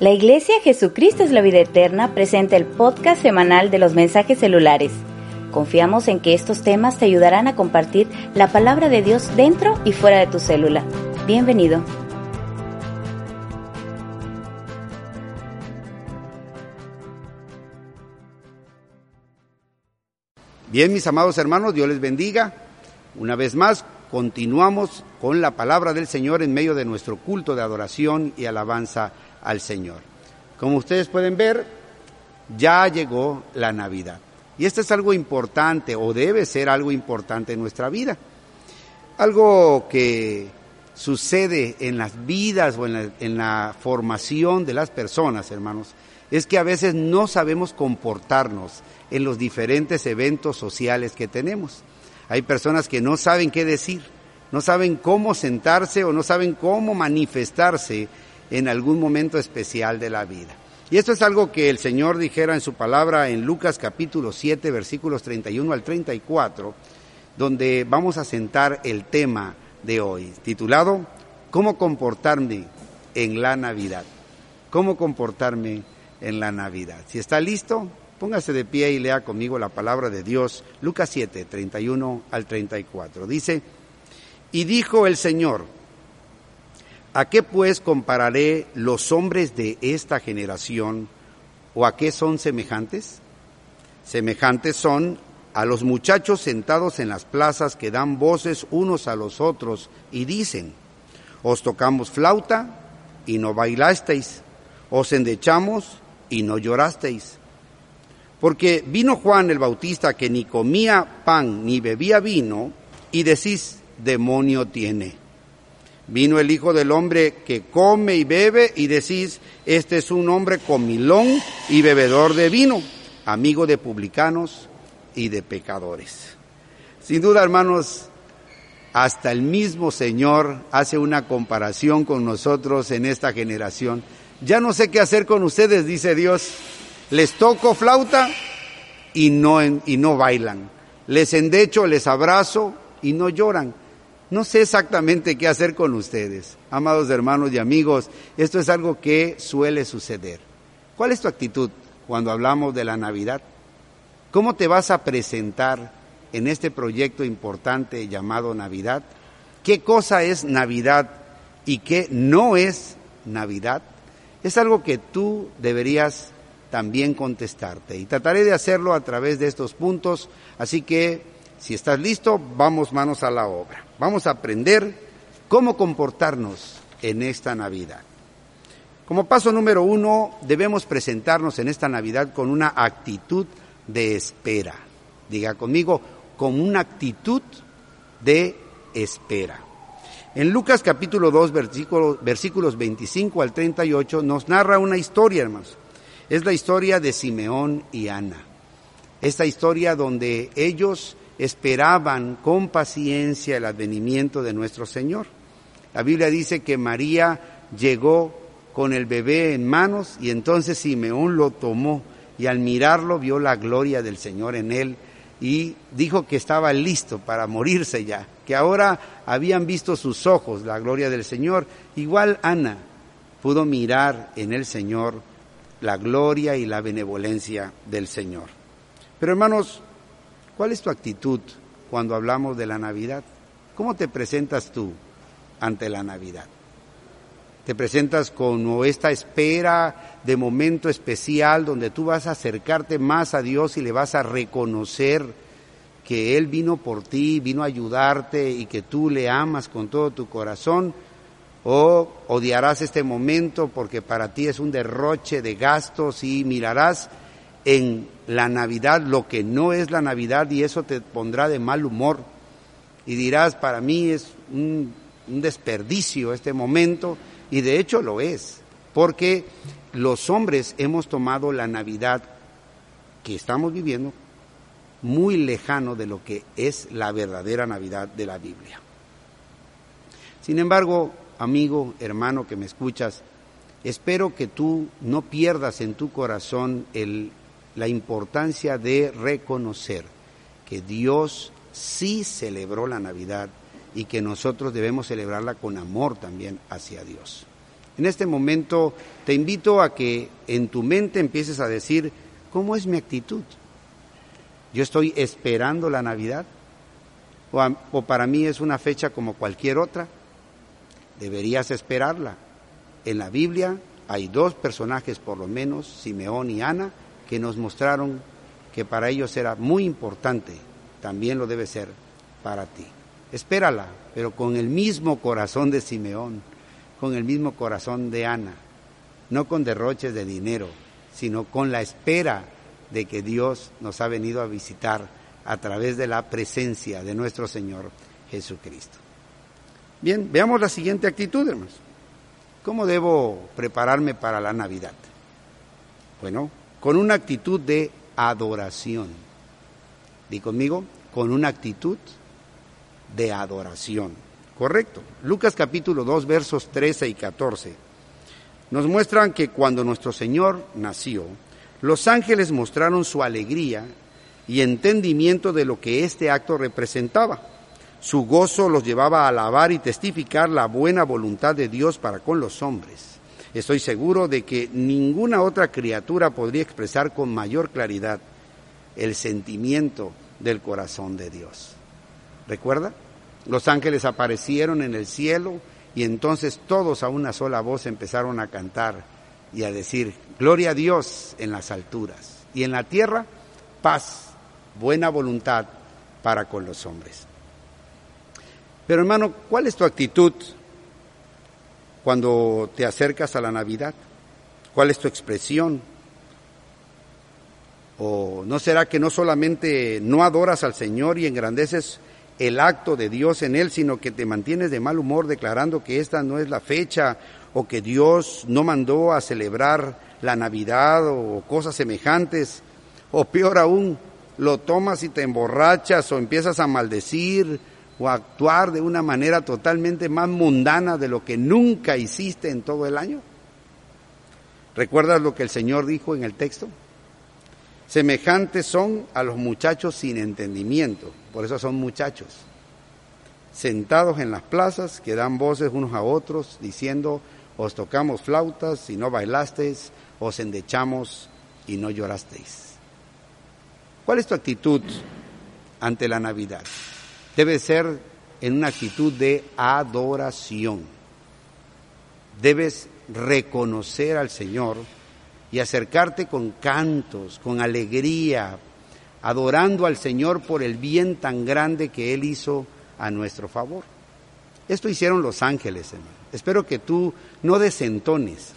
La Iglesia Jesucristo es la vida eterna presenta el podcast semanal de los mensajes celulares. Confiamos en que estos temas te ayudarán a compartir la palabra de Dios dentro y fuera de tu célula. Bienvenido. Bien, mis amados hermanos, Dios les bendiga. Una vez más, continuamos con la palabra del Señor en medio de nuestro culto de adoración y alabanza al Señor. Como ustedes pueden ver, ya llegó la Navidad. Y esto es algo importante o debe ser algo importante en nuestra vida. Algo que sucede en las vidas o en la, formación de las personas, hermanos, es que a veces no sabemos comportarnos en los diferentes eventos sociales que tenemos. Hay personas que no saben qué decir, no saben cómo sentarse o no saben cómo manifestarse en algún momento especial de la vida. Y esto es algo que el Señor dijera en su palabra en Lucas capítulo 7 versículos 31 al 34, donde vamos a sentar el tema de hoy, titulado ¿Cómo comportarme en la Navidad? ¿Cómo comportarme en la Navidad? Si está listo, póngase de pie y lea conmigo la palabra de Dios, Lucas 7, 31 al 34. Dice, y dijo el Señor, ¿A qué pues compararé los hombres de esta generación o a qué son semejantes? Semejantes son a los muchachos sentados en las plazas que dan voces unos a los otros y dicen, os tocamos flauta y no bailasteis, os endechamos y no llorasteis. Porque vino Juan el Bautista que ni comía pan ni bebía vino y decís, demonio tiene. Vino el Hijo del Hombre que come y bebe y decís, este es un hombre comilón y bebedor de vino, amigo de publicanos y de pecadores. Sin duda, hermanos, hasta el mismo Señor hace una comparación con nosotros en esta generación. Ya no sé qué hacer con ustedes, dice Dios. Les toco flauta y no, y no bailan. Les endecho, les abrazo y no lloran. No sé exactamente qué hacer con ustedes, amados hermanos y amigos. Esto es algo que suele suceder. ¿Cuál es tu actitud cuando hablamos de la Navidad? ¿Cómo te vas a presentar en este proyecto importante llamado Navidad? ¿Qué cosa es Navidad y qué no es Navidad? Es algo que tú deberías también contestarte y trataré de hacerlo a través de estos puntos, así que si estás listo, vamos manos a la obra. Vamos a aprender cómo comportarnos en esta Navidad. Como paso número uno, debemos presentarnos en esta Navidad con una actitud de espera. Diga conmigo, con una actitud de espera. En Lucas capítulo 2, versículos, versículos 25 al 38, nos narra una historia, hermanos. Es la historia de Simeón y Ana. Esta historia donde ellos esperaban con paciencia el advenimiento de nuestro Señor. La Biblia dice que María llegó con el bebé en manos y entonces Simeón lo tomó y al mirarlo vio la gloria del Señor en él y dijo que estaba listo para morirse ya, que ahora habían visto sus ojos la gloria del Señor. Igual Ana pudo mirar en el Señor la gloria y la benevolencia del Señor. Pero hermanos, ¿Cuál es tu actitud cuando hablamos de la Navidad? ¿Cómo te presentas tú ante la Navidad? ¿Te presentas con esta espera de momento especial donde tú vas a acercarte más a Dios y le vas a reconocer que Él vino por ti, vino a ayudarte y que tú le amas con todo tu corazón? ¿O odiarás este momento porque para ti es un derroche de gastos y mirarás en la Navidad lo que no es la Navidad y eso te pondrá de mal humor y dirás, para mí es un, desperdicio este momento y de hecho lo es, porque los hombres hemos tomado la Navidad que estamos viviendo muy lejano de lo que es la verdadera Navidad de la Biblia. Sin embargo, amigo, hermano que me escuchas, espero que tú no pierdas en tu corazón el la importancia de reconocer que Dios sí celebró la Navidad y que nosotros debemos celebrarla con amor también hacia Dios. En este momento te invito a que en tu mente empieces a decir, ¿cómo es mi actitud? ¿Yo estoy esperando la Navidad? ¿O, para mí es una fecha como cualquier otra? Deberías esperarla. En la Biblia hay dos personajes por lo menos, Simeón y Ana, que nos mostraron que para ellos era muy importante, también lo debe ser para ti. Espérala, pero con el mismo corazón de Simeón, con el mismo corazón de Ana, no con derroches de dinero, sino con la espera de que Dios nos ha venido a visitar a través de la presencia de nuestro Señor Jesucristo. Bien, veamos la siguiente actitud, hermanos. ¿Cómo debo prepararme para la Navidad? Bueno, con una actitud de adoración. Di conmigo, con una actitud de adoración. Correcto. Lucas capítulo 2 versos 13 y 14 nos muestran que cuando nuestro Señor nació, los ángeles mostraron su alegría y entendimiento de lo que este acto representaba. Su gozo los llevaba a alabar y testificar la buena voluntad de Dios para con los hombres. Estoy seguro de que ninguna otra criatura podría expresar con mayor claridad el sentimiento del corazón de Dios. ¿Recuerda? Los ángeles aparecieron en el cielo y entonces todos a una sola voz empezaron a cantar y a decir, gloria a Dios en las alturas y en la tierra, paz, buena voluntad para con los hombres. Pero hermano, ¿cuál es tu actitud cuando te acercas a la Navidad? ¿Cuál es tu expresión? ¿O no será que no solamente no adoras al Señor y engrandeces el acto de Dios en él, sino que te mantienes de mal humor declarando que esta no es la fecha o que Dios no mandó a celebrar la Navidad o cosas semejantes, o peor aún, lo tomas y te emborrachas o empiezas a maldecir o actuar de una manera totalmente más mundana de lo que nunca hiciste en todo el año. ¿Recuerdas lo que el Señor dijo en el texto? Semejantes son a los muchachos sin entendimiento, por eso son muchachos, sentados en las plazas que dan voces unos a otros diciendo, os tocamos flautas y no bailasteis, os endechamos y no llorasteis. ¿Cuál es tu actitud ante la Navidad? Debe ser en una actitud de adoración. Debes reconocer al Señor y acercarte con cantos, con alegría, adorando al Señor por el bien tan grande que Él hizo a nuestro favor. Esto hicieron los ángeles, hermano. Espero que tú no desentones,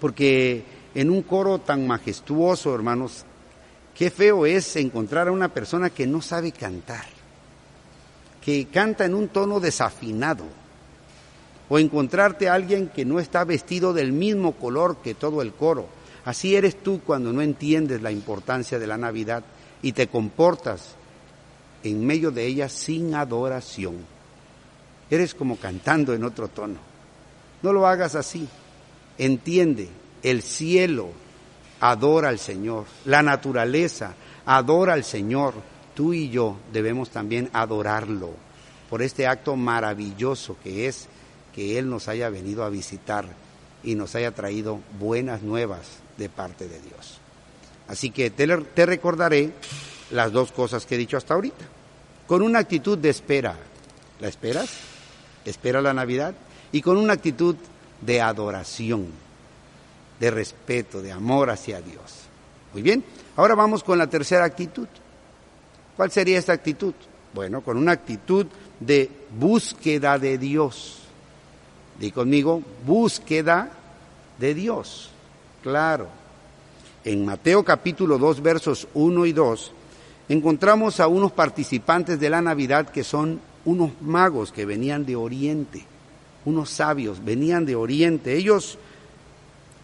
porque en un coro tan majestuoso, hermanos, qué feo es encontrar a una persona que no sabe cantar, que canta en un tono desafinado, o encontrarte a alguien que no está vestido del mismo color que todo el coro. Así eres tú cuando no entiendes la importancia de la Navidad y te comportas en medio de ella sin adoración. Eres como cantando en otro tono. No lo hagas así. Entiende, el cielo adora al Señor, la naturaleza adora al Señor. Tú y yo debemos también adorarlo por este acto maravilloso que es que Él nos haya venido a visitar y nos haya traído buenas nuevas de parte de Dios. Así que te, recordaré las dos cosas que he dicho hasta ahorita. Con una actitud de espera. ¿La esperas? Espera la Navidad. Y con una actitud de adoración, de respeto, de amor hacia Dios. Muy bien. Ahora vamos con la tercera actitud. ¿Cuál sería esta actitud? Bueno, con una actitud de búsqueda de Dios. Di conmigo, búsqueda de Dios. Claro. En Mateo capítulo 2 versos 1 y 2 encontramos a unos participantes de la Navidad que son unos magos que venían de Oriente, unos sabios, venían de Oriente. Ellos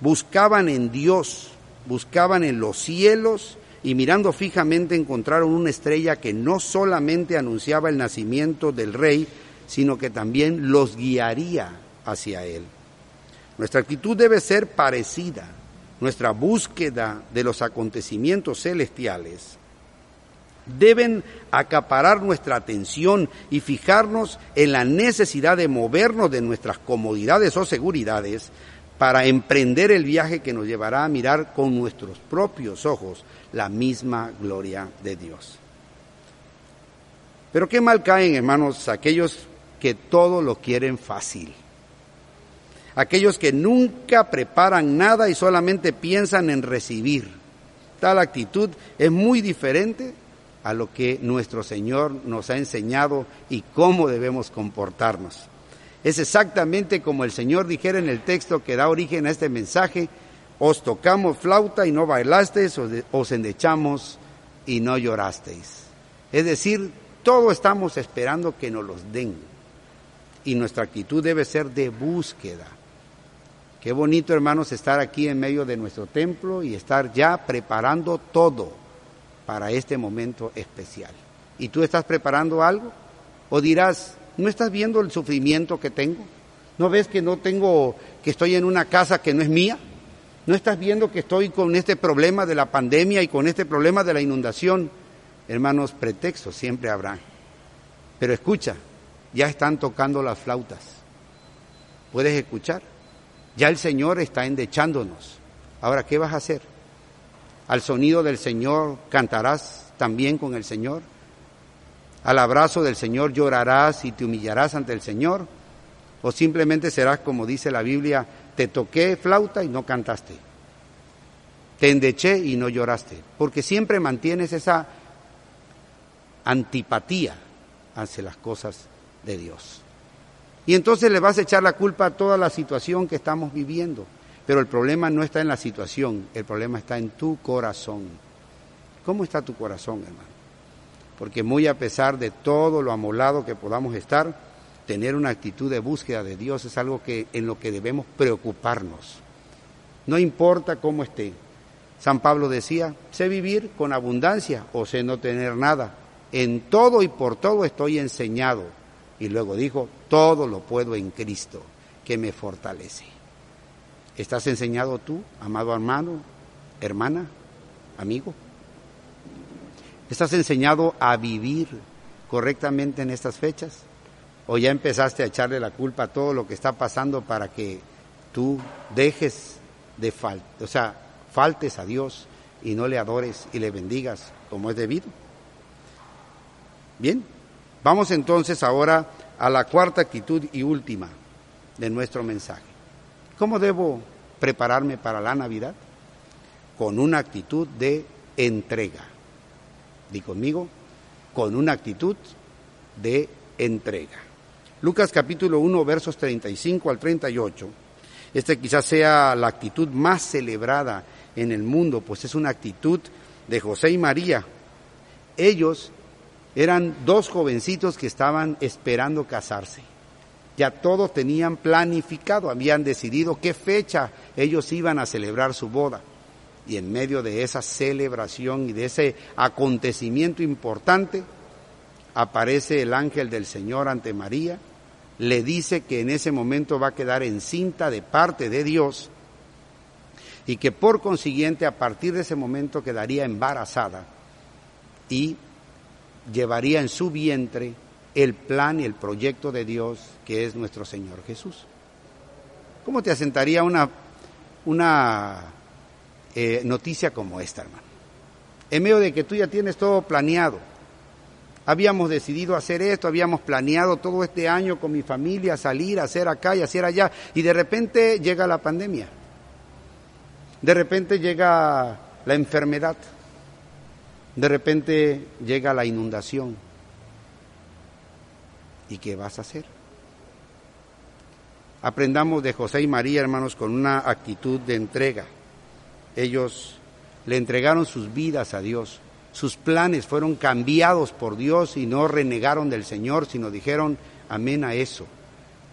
buscaban en Dios, buscaban en los cielos y mirando fijamente encontraron una estrella que no solamente anunciaba el nacimiento del rey, sino que también los guiaría hacia Él. Nuestra actitud debe ser parecida. Nuestra búsqueda de los acontecimientos celestiales deben acaparar nuestra atención y fijarnos en la necesidad de movernos de nuestras comodidades o seguridades para emprender el viaje que nos llevará a mirar con nuestros propios ojos la misma gloria de Dios. Pero qué mal caen, hermanos, aquellos que todo lo quieren fácil. Aquellos que nunca preparan nada y solamente piensan en recibir. Tal actitud es muy diferente a lo que nuestro Señor nos ha enseñado y cómo debemos comportarnos. Es exactamente como el Señor dijera en el texto que da origen a este mensaje, os tocamos flauta y no bailasteis, os endechamos y no llorasteis. Es decir, todo estamos esperando que nos los den. Y nuestra actitud debe ser de búsqueda. Qué bonito, hermanos, estar aquí en medio de nuestro templo y estar ya preparando todo para este momento especial. ¿Y tú estás preparando algo? ¿O dirás, no estás viendo el sufrimiento que tengo? ¿No ves que no tengo, que estoy en una casa que no es mía? ¿No estás viendo que estoy con este problema de la pandemia y con este problema de la inundación? Hermanos, pretextos siempre habrá. Pero escucha, ya están tocando las flautas. ¿Puedes escuchar? Ya el Señor está endechándonos. Ahora, ¿qué vas a hacer? Al sonido del Señor cantarás también con el Señor. Al abrazo del Señor llorarás y te humillarás ante el Señor. O simplemente serás como dice la Biblia, te toqué flauta y no cantaste. Te endeché y no lloraste. Porque siempre mantienes esa antipatía hacia las cosas de Dios. Y entonces le vas a echar la culpa a toda la situación que estamos viviendo. Pero el problema no está en la situación, el problema está en tu corazón. ¿Cómo está tu corazón, hermano? Porque muy a pesar de todo lo amolado que podamos estar, tener una actitud de búsqueda de Dios es algo que en lo que debemos preocuparnos. No importa cómo esté. San Pablo decía, sé vivir con abundancia o sé no tener nada. En todo y por todo estoy enseñado. Y luego dijo, todo lo puedo en Cristo, que me fortalece. ¿Estás enseñado tú, amado hermano, hermana, amigo? ¿Estás enseñado a vivir correctamente en estas fechas? ¿O ya empezaste a echarle la culpa a todo lo que está pasando para que tú dejes de faltar, o sea, faltes a Dios y no le adores y le bendigas como es debido? Bien, vamos entonces ahora a la cuarta actitud y última de nuestro mensaje. ¿Cómo debo prepararme para la Navidad? Con una actitud de entrega. Di conmigo, con una actitud de entrega. Lucas capítulo 1 versos 35 al 38. Este quizás sea la actitud más celebrada en el mundo, pues es una actitud de José y María. Ellos eran dos jovencitos que estaban esperando casarse ya todos tenían planificado, habían decidido qué fecha ellos iban a celebrar su boda. Y en medio de esa celebración y de ese acontecimiento importante, aparece el ángel del Señor ante María, le dice que en ese momento va a quedar encinta de parte de Dios y que por consiguiente a partir de ese momento quedaría embarazada y llevaría en su vientre el plan y el proyecto de Dios que es nuestro Señor Jesús. ¿Cómo te asentaría una, una eh, noticia como esta, hermano? En medio de que tú ya tienes todo planeado. Habíamos decidido hacer esto, habíamos planeado todo este año con mi familia salir, hacer acá y hacer allá, y de repente llega la pandemia. De repente llega la enfermedad. De repente llega la inundación ¿Y qué vas a hacer? Aprendamos de José y María, hermanos, con una actitud de entrega. Ellos le entregaron sus vidas a Dios. Sus planes fueron cambiados por Dios y no renegaron del Señor, sino dijeron amén a eso.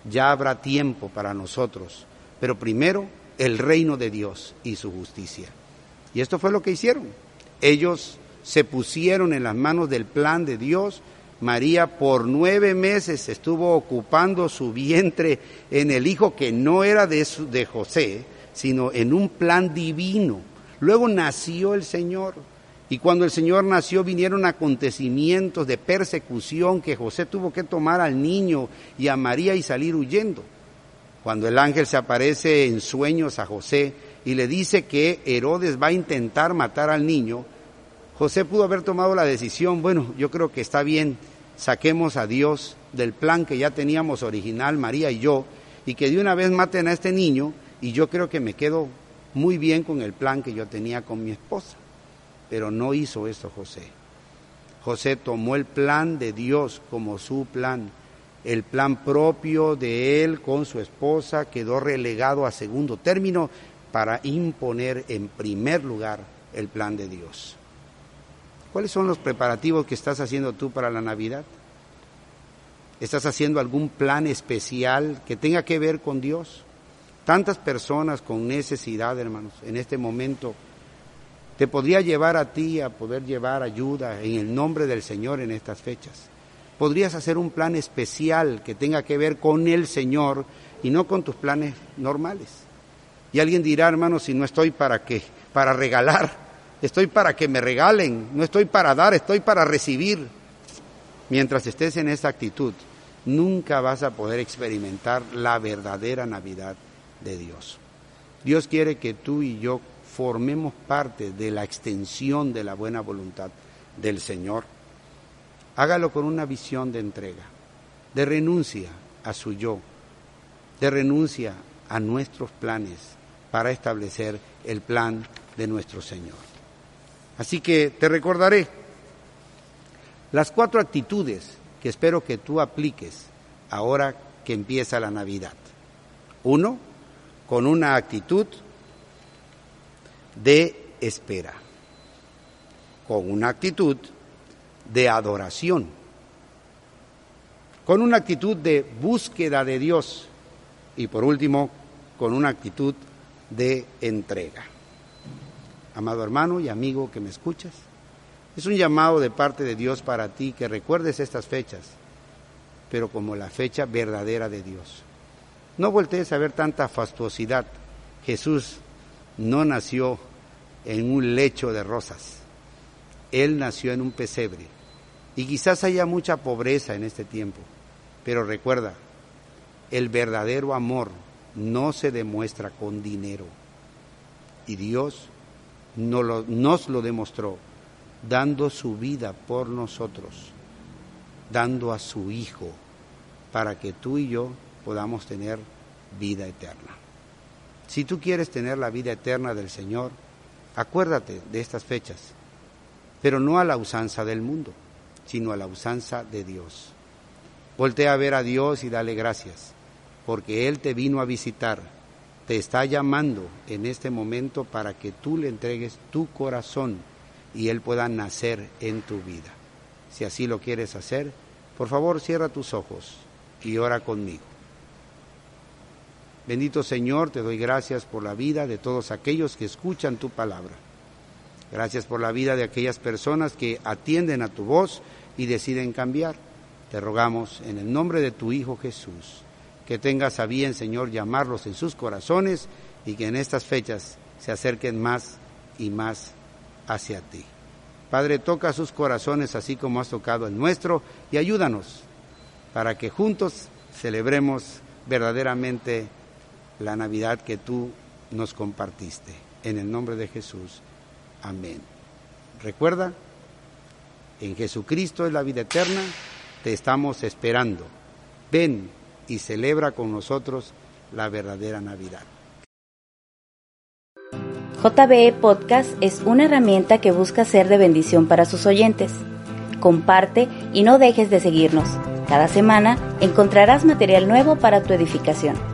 Ya habrá tiempo para nosotros. Pero primero el reino de Dios y su justicia. Y esto fue lo que hicieron. Ellos se pusieron en las manos del plan de Dios María por nueve meses estuvo ocupando su vientre en el hijo que no era de, de José, sino en un plan divino. Luego nació el Señor Y cuando el Señor nació vinieron acontecimientos de persecución que José tuvo que tomar al niño y a María y salir huyendo. Cuando el ángel se aparece en sueños a José y le dice que Herodes va a intentar matar al niño, José pudo haber tomado la decisión, bueno, yo creo que está bien, saquemos a Dios del plan que ya teníamos original, María y yo, y que de una vez maten a este niño, y yo creo que me quedo muy bien con el plan que yo tenía con mi esposa. Pero no hizo eso José. José tomó el plan de Dios como su plan. El plan propio de él con su esposa quedó relegado a segundo término para imponer en primer lugar el plan de Dios. ¿Cuáles son los preparativos que estás haciendo tú para la Navidad? ¿Estás haciendo algún plan especial que tenga que ver con Dios? Tantas personas con necesidad, hermanos, en este momento te podría llevar a ti a poder llevar ayuda en el nombre del Señor en estas fechas. Podrías hacer un plan especial que tenga que ver con el Señor y no con tus planes normales. Y alguien dirá, hermano, si no estoy para qué, para regalar, estoy para que me regalen, no estoy para dar, estoy para recibir. Mientras estés en esa actitud, nunca vas a poder experimentar la verdadera Navidad de Dios. Dios quiere que tú y yo formemos parte de la extensión de la buena voluntad del Señor. Hágalo con una visión de entrega, de renuncia a su yo, de renuncia a nuestros planes para establecer el plan de nuestro Señor. Así que te recordaré las cuatro actitudes que espero que tú apliques ahora que empieza la Navidad. Uno, con una actitud de espera, con una actitud de adoración, con una actitud de búsqueda de Dios y por último, con una actitud de entrega. Amado hermano y amigo que me escuchas, es un llamado de parte de Dios para ti que recuerdes estas fechas, pero como la fecha verdadera de Dios. No voltees a ver tanta fastuosidad. Jesús no nació en un lecho de rosas. Él nació en un pesebre. Y quizás haya mucha pobreza en este tiempo. Pero recuerda, el verdadero amor no se demuestra con dinero. Y Dios nos lo, nos lo demostró dando su vida por nosotros, dando a su Hijo, para que tú y yo podamos tener vida eterna. Si tú quieres tener la vida eterna del Señor, acuérdate de estas fechas, pero no a la usanza del mundo, sino a la usanza de Dios. Voltea a ver a Dios y dale gracias, porque Él te vino a visitar, te está llamando en este momento para que tú le entregues tu corazón y Él pueda nacer en tu vida. Si así lo quieres hacer, por favor cierra tus ojos y ora conmigo. Bendito Señor, te doy gracias por la vida de todos aquellos que escuchan tu palabra. Gracias por la vida de aquellas personas que atienden a tu voz y deciden cambiar. Te rogamos en el nombre de tu Hijo Jesús, que tengas a bien, Señor, llamarlos en sus corazones y que en estas fechas se acerquen más y más hacia ti. Padre, toca sus corazones así como has tocado el nuestro y ayúdanos para que juntos celebremos verdaderamente la Navidad que tú nos compartiste. En el nombre de Jesús. Amén. Recuerda, en Jesucristo es la vida eterna, te estamos esperando. Ven y celebra con nosotros la verdadera Navidad. JBE Podcast es una herramienta que busca ser de bendición para sus oyentes. Comparte y no dejes de seguirnos. Cada semana encontrarás material nuevo para tu edificación.